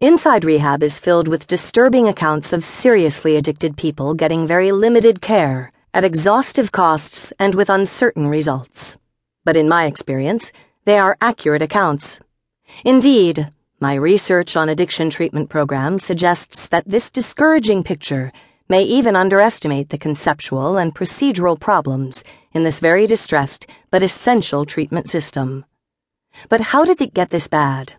Inside Rehab is filled with disturbing accounts of seriously addicted people getting very limited care, at exhaustive costs, and with uncertain results. But in my experience, they are accurate accounts. Indeed, my research on addiction treatment programs suggests that this discouraging picture may even underestimate the conceptual and procedural problems in this very distressed but essential treatment system. But how did it get this bad?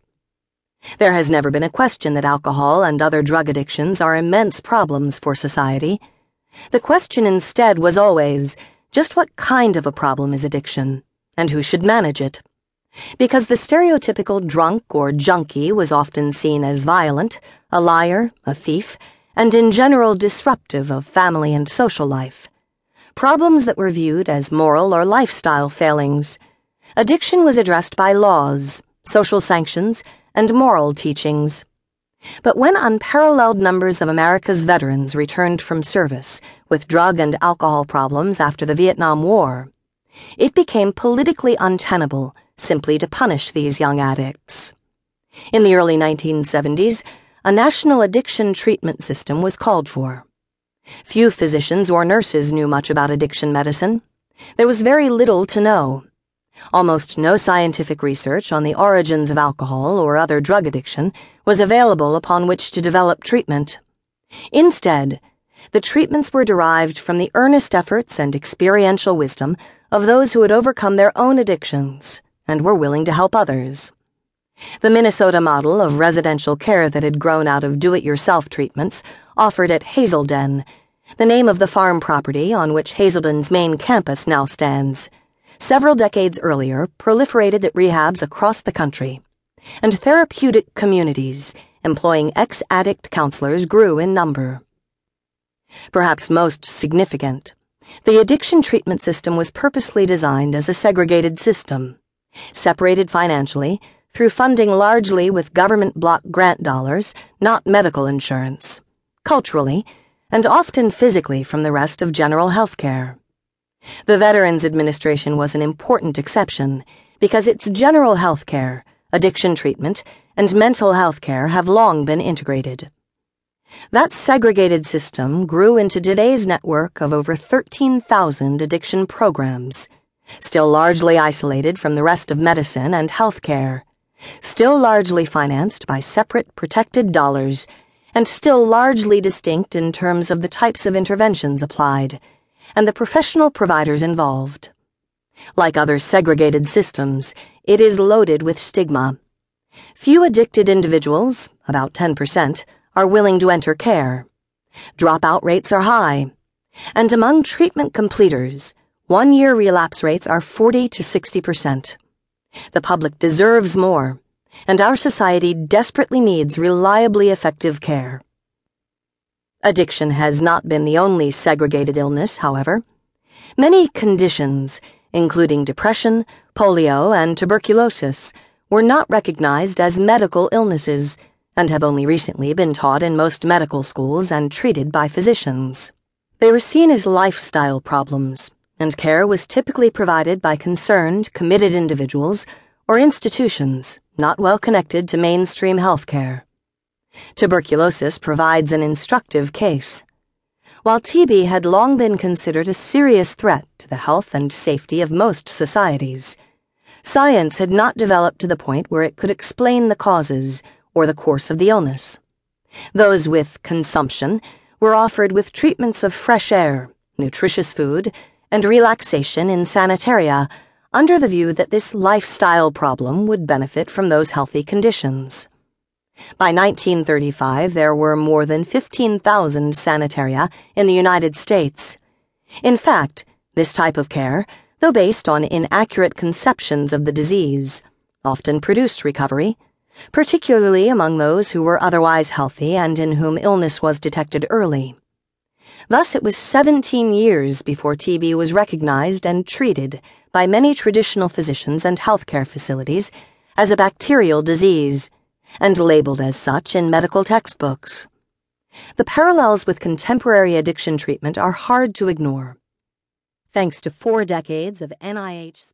There has never been a question that alcohol and other drug addictions are immense problems for society. The question instead was always just what kind of a problem is addiction, and who should manage it? Because the stereotypical drunk or junkie was often seen as violent, a liar, a thief, and in general disruptive of family and social life. Problems that were viewed as moral or lifestyle failings. Addiction was addressed by laws, social sanctions, and moral teachings. But when unparalleled numbers of America's veterans returned from service with drug and alcohol problems after the Vietnam War, it became politically untenable simply to punish these young addicts. In the early 1970s, a national addiction treatment system was called for. Few physicians or nurses knew much about addiction medicine. There was very little to know. Almost no scientific research on the origins of alcohol or other drug addiction was available upon which to develop treatment. Instead, the treatments were derived from the earnest efforts and experiential wisdom of those who had overcome their own addictions and were willing to help others. The Minnesota model of residential care that had grown out of do it yourself treatments offered at Hazelden, the name of the farm property on which Hazelden's main campus now stands several decades earlier, proliferated at rehabs across the country, and therapeutic communities employing ex addict counselors grew in number. Perhaps most significant, the addiction treatment system was purposely designed as a segregated system, separated financially through funding largely with government block grant dollars, not medical insurance, culturally, and often physically from the rest of general health care. The Veterans Administration was an important exception because its general health care, addiction treatment, and mental health care have long been integrated. That segregated system grew into today's network of over 13,000 addiction programs, still largely isolated from the rest of medicine and health care, still largely financed by separate protected dollars, and still largely distinct in terms of the types of interventions applied and the professional providers involved. Like other segregated systems, it is loaded with stigma. Few addicted individuals, about 10%, are willing to enter care. Dropout rates are high. And among treatment completers, one year relapse rates are 40 to 60%. The public deserves more, and our society desperately needs reliably effective care. Addiction has not been the only segregated illness, however. Many conditions, including depression, polio, and tuberculosis, were not recognized as medical illnesses and have only recently been taught in most medical schools and treated by physicians. They were seen as lifestyle problems, and care was typically provided by concerned, committed individuals or institutions not well connected to mainstream health care. Tuberculosis provides an instructive case. While TB had long been considered a serious threat to the health and safety of most societies, science had not developed to the point where it could explain the causes or the course of the illness. Those with consumption were offered with treatments of fresh air, nutritious food, and relaxation in sanitaria under the view that this lifestyle problem would benefit from those healthy conditions. By 1935, there were more than 15,000 sanitaria in the United States. In fact, this type of care, though based on inaccurate conceptions of the disease, often produced recovery, particularly among those who were otherwise healthy and in whom illness was detected early. Thus, it was 17 years before TB was recognized and treated by many traditional physicians and healthcare facilities as a bacterial disease and labeled as such in medical textbooks. The parallels with contemporary addiction treatment are hard to ignore. Thanks to four decades of NIH